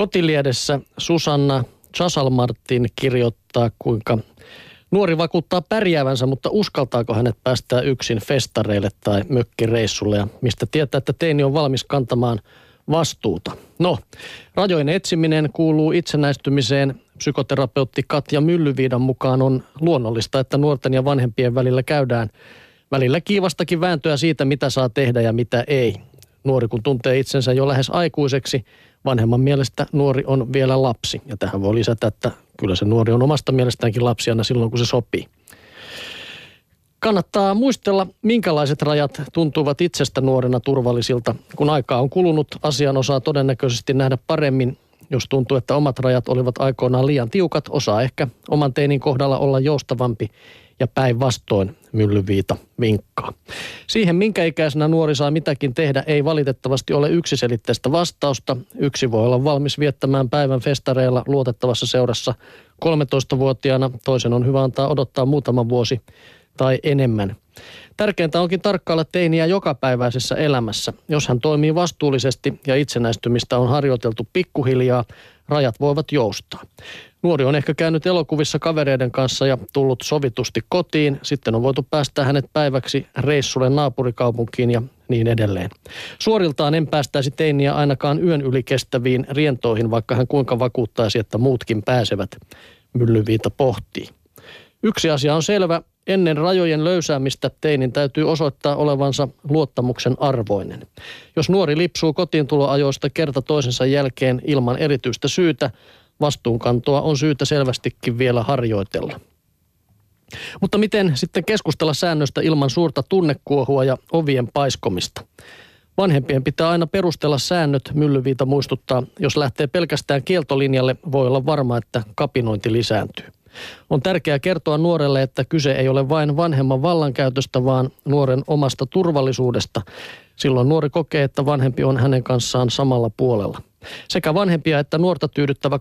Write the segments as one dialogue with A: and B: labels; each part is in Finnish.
A: Kotiliedessä Susanna Chasalmartin kirjoittaa, kuinka nuori vakuuttaa pärjäävänsä, mutta uskaltaako hänet päästää yksin festareille tai mökkireissulle ja mistä tietää, että teini on valmis kantamaan vastuuta. No, rajojen etsiminen kuuluu itsenäistymiseen. Psykoterapeutti Katja Myllyviidan mukaan on luonnollista, että nuorten ja vanhempien välillä käydään välillä kiivastakin vääntöä siitä, mitä saa tehdä ja mitä ei. Nuori kun tuntee itsensä jo lähes aikuiseksi, vanhemman mielestä nuori on vielä lapsi. Ja tähän voi lisätä, että kyllä se nuori on omasta mielestäänkin lapsi aina silloin, kun se sopii. Kannattaa muistella, minkälaiset rajat tuntuvat itsestä nuorena turvallisilta. Kun aikaa on kulunut, asian osaa todennäköisesti nähdä paremmin. Jos tuntuu, että omat rajat olivat aikoinaan liian tiukat, osaa ehkä oman teinin kohdalla olla joustavampi ja päinvastoin myllyviita vinkkaa. Siihen, minkä ikäisenä nuori saa mitäkin tehdä, ei valitettavasti ole yksiselitteistä vastausta. Yksi voi olla valmis viettämään päivän festareilla luotettavassa seurassa 13-vuotiaana, toisen on hyvä antaa odottaa muutama vuosi tai enemmän. Tärkeintä onkin tarkkailla teiniä jokapäiväisessä elämässä. Jos hän toimii vastuullisesti ja itsenäistymistä on harjoiteltu pikkuhiljaa, rajat voivat joustaa. Nuori on ehkä käynyt elokuvissa kavereiden kanssa ja tullut sovitusti kotiin. Sitten on voitu päästä hänet päiväksi reissulle naapurikaupunkiin ja niin edelleen. Suoriltaan en päästäisi teiniä ainakaan yön yli kestäviin rientoihin, vaikka hän kuinka vakuuttaisi, että muutkin pääsevät. Myllyviita pohtii. Yksi asia on selvä. Ennen rajojen löysäämistä teinin täytyy osoittaa olevansa luottamuksen arvoinen. Jos nuori lipsuu kotiintuloajoista kerta toisensa jälkeen ilman erityistä syytä, vastuunkantoa on syytä selvästikin vielä harjoitella. Mutta miten sitten keskustella säännöstä ilman suurta tunnekuohua ja ovien paiskomista? Vanhempien pitää aina perustella säännöt, Myllyviita muistuttaa. Jos lähtee pelkästään kieltolinjalle, voi olla varma, että kapinointi lisääntyy. On tärkeää kertoa nuorelle, että kyse ei ole vain vanhemman vallankäytöstä, vaan nuoren omasta turvallisuudesta. Silloin nuori kokee, että vanhempi on hänen kanssaan samalla puolella. Sekä vanhempia että nuorta tyydyttävä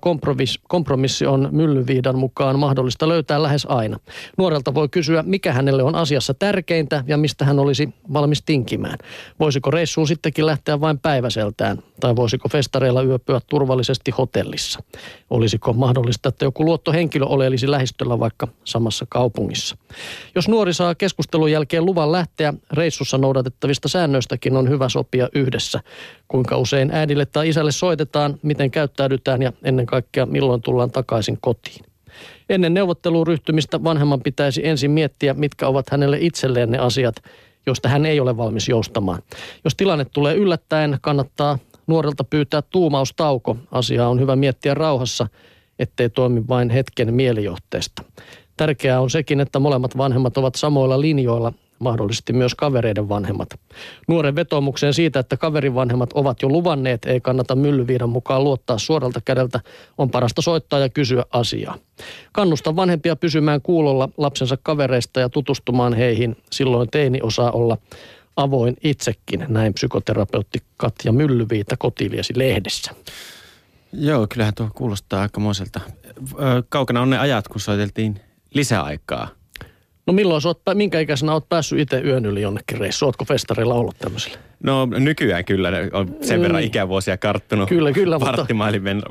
A: kompromissi on Myllyviidan mukaan mahdollista löytää lähes aina. Nuorelta voi kysyä, mikä hänelle on asiassa tärkeintä ja mistä hän olisi valmis tinkimään. Voisiko reissuun sittenkin lähteä vain päiväseltään tai voisiko festareilla yöpyä turvallisesti hotellissa? Olisiko mahdollista, että joku luottohenkilö oleellisi lähistöllä vaikka samassa kaupungissa? Jos nuori saa keskustelun jälkeen luvan lähteä, reissussa noudatettavista säännöistäkin on hyvä sopia yhdessä. Kuinka usein äidille tai isälle soitetaan, miten käyttäydytään ja ennen kaikkea milloin tullaan takaisin kotiin. Ennen neuvotteluun ryhtymistä vanhemman pitäisi ensin miettiä, mitkä ovat hänelle itselleen ne asiat, joista hän ei ole valmis joustamaan. Jos tilanne tulee yllättäen, kannattaa nuorelta pyytää tuumaustauko. Asiaa on hyvä miettiä rauhassa, ettei toimi vain hetken mielijohteesta. Tärkeää on sekin, että molemmat vanhemmat ovat samoilla linjoilla mahdollisesti myös kavereiden vanhemmat. Nuoren vetomukseen siitä, että kaverin vanhemmat ovat jo luvanneet, ei kannata myllyviidan mukaan luottaa suoralta kädeltä, on parasta soittaa ja kysyä asiaa. Kannusta vanhempia pysymään kuulolla lapsensa kavereista ja tutustumaan heihin. Silloin teini osaa olla avoin itsekin, näin psykoterapeutti Katja Myllyviita Kotiliesi lehdessä.
B: Joo, kyllähän tuo kuulostaa aikamoiselta. Kaukana on ne ajat, kun soiteltiin lisäaikaa
A: No milloin oot, minkä ikäisenä oot päässyt itse yön yli jonnekin reissu? Ootko festareilla ollut tämmöisellä?
B: No nykyään kyllä, on sen verran mm. ikävuosia karttunut.
A: Kyllä, kyllä,
B: mutta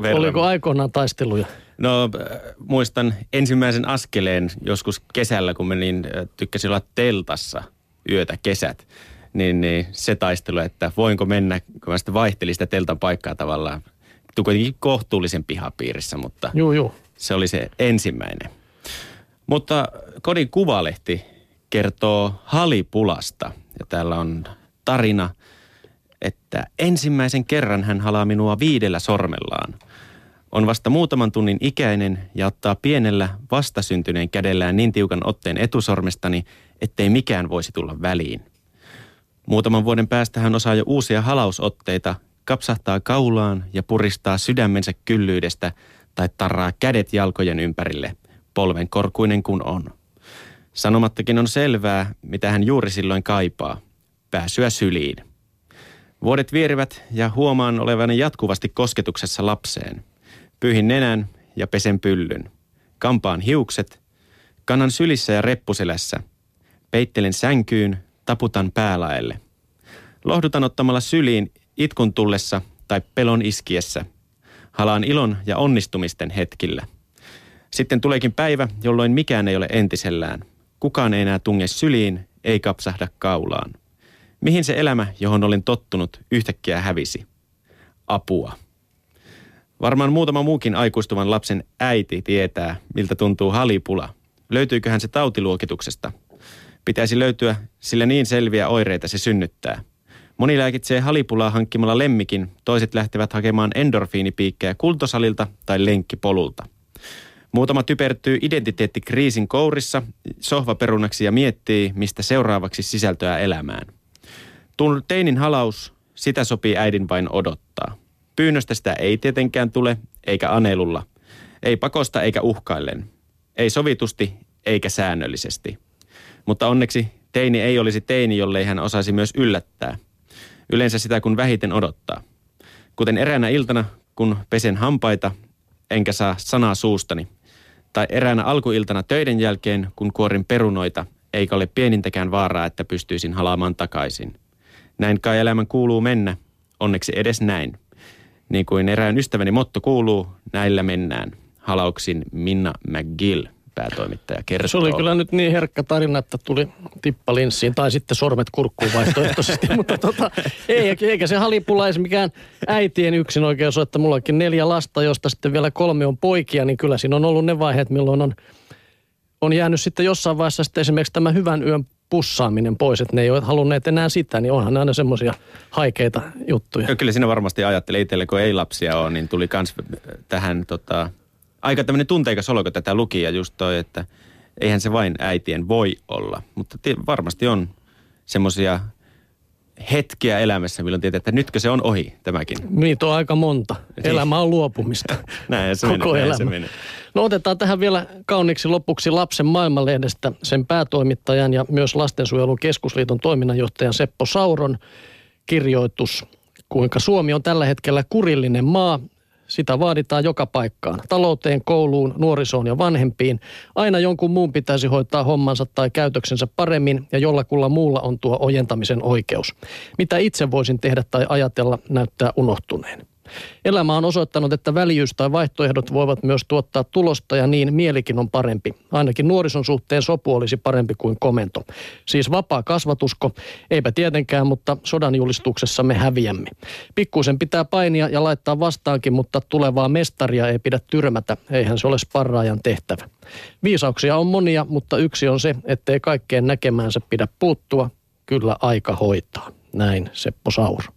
B: verran.
A: oliko aikoinaan taisteluja?
B: No äh, muistan ensimmäisen askeleen joskus kesällä, kun menin, äh, tykkäsin olla teltassa yötä kesät. Niin, niin se taistelu, että voinko mennä, kun mä sitten vaihtelin sitä teltan paikkaa tavallaan. Kuitenkin kohtuullisen pihapiirissä, mutta
A: juu, juu.
B: se oli se ensimmäinen. Mutta kodin kuvalehti kertoo halipulasta. Ja täällä on tarina, että ensimmäisen kerran hän halaa minua viidellä sormellaan. On vasta muutaman tunnin ikäinen ja ottaa pienellä vastasyntyneen kädellään niin tiukan otteen etusormestani, ettei mikään voisi tulla väliin. Muutaman vuoden päästä hän osaa jo uusia halausotteita, kapsahtaa kaulaan ja puristaa sydämensä kyllyydestä tai tarraa kädet jalkojen ympärille – polven korkuinen kun on. Sanomattakin on selvää, mitä hän juuri silloin kaipaa. Pääsyä syliin. Vuodet vierivät ja huomaan olevani jatkuvasti kosketuksessa lapseen. Pyyhin nenän ja pesen pyllyn. Kampaan hiukset. Kannan sylissä ja reppuselässä. Peittelen sänkyyn, taputan päälaelle. Lohdutan ottamalla syliin itkun tullessa tai pelon iskiessä. Halaan ilon ja onnistumisten hetkillä. Sitten tuleekin päivä, jolloin mikään ei ole entisellään. Kukaan ei enää tunge syliin, ei kapsahda kaulaan. Mihin se elämä, johon olin tottunut, yhtäkkiä hävisi? Apua. Varmaan muutama muukin aikuistuvan lapsen äiti tietää, miltä tuntuu halipula. Löytyyköhän se tautiluokituksesta? Pitäisi löytyä, sillä niin selviä oireita se synnyttää. Moni lääkitsee halipulaa hankkimalla lemmikin, toiset lähtevät hakemaan endorfiinipiikkejä kultosalilta tai lenkkipolulta. Muutama typertyy identiteettikriisin kourissa sohvaperunaksi ja miettii, mistä seuraavaksi sisältöä elämään. Teinin halaus, sitä sopii äidin vain odottaa. Pyynnöstä sitä ei tietenkään tule, eikä anelulla. Ei pakosta eikä uhkaillen. Ei sovitusti eikä säännöllisesti. Mutta onneksi teini ei olisi teini, jollei hän osaisi myös yllättää. Yleensä sitä kun vähiten odottaa. Kuten eräänä iltana, kun pesen hampaita, enkä saa sanaa suustani. Tai eräänä alkuiltana töiden jälkeen, kun kuorin perunoita, eikä ole pienintäkään vaaraa, että pystyisin halaamaan takaisin. Näin kai elämän kuuluu mennä, onneksi edes näin. Niin kuin erään ystäväni motto kuuluu, näillä mennään. Halauksin Minna McGill, päätoimittaja, kertoo.
A: Se oli kyllä nyt niin herkkä tarina, että tuli tippa linssiin tai sitten sormet kurkkuun vaihtoehtoisesti. mutta tota, ei, eikä se halipula edes mikään äitien yksin oikeus ole, että mullakin neljä lasta, josta sitten vielä kolme on poikia, niin kyllä siinä on ollut ne vaiheet, milloin on, on jäänyt sitten jossain vaiheessa sitten esimerkiksi tämä hyvän yön pussaaminen pois, että ne ei ole halunneet enää sitä, niin onhan ne aina semmoisia haikeita juttuja.
B: Ja kyllä siinä varmasti ajattelee itselle, kun ei lapsia ole, niin tuli kans tähän tota, aika tämmöinen tunteikas olo, kun tätä luki ja just toi, että eihän se vain äitien voi olla. Mutta varmasti on semmoisia hetkiä elämässä, milloin tietää, että nytkö se on ohi tämäkin.
A: Niitä on aika monta. Elämä on luopumista.
B: näin se
A: Koko
B: menee,
A: elämä.
B: se menee.
A: No otetaan tähän vielä kauniiksi lopuksi Lapsen maailmanlehdestä sen päätoimittajan ja myös Lastensuojelun keskusliiton toiminnanjohtajan Seppo Sauron kirjoitus, kuinka Suomi on tällä hetkellä kurillinen maa, sitä vaaditaan joka paikkaan. Talouteen, kouluun, nuorisoon ja vanhempiin. Aina jonkun muun pitäisi hoitaa hommansa tai käytöksensä paremmin ja jollakulla muulla on tuo ojentamisen oikeus. Mitä itse voisin tehdä tai ajatella näyttää unohtuneen. Elämä on osoittanut, että väljyys tai vaihtoehdot voivat myös tuottaa tulosta ja niin mielikin on parempi. Ainakin nuorison suhteen sopu olisi parempi kuin komento. Siis vapaa kasvatusko, eipä tietenkään, mutta sodan julistuksessa me häviämme. Pikkuisen pitää painia ja laittaa vastaankin, mutta tulevaa mestaria ei pidä tyrmätä. Eihän se ole sparraajan tehtävä. Viisauksia on monia, mutta yksi on se, ettei kaikkeen näkemäänsä pidä puuttua. Kyllä aika hoitaa. Näin Seppo Sauro.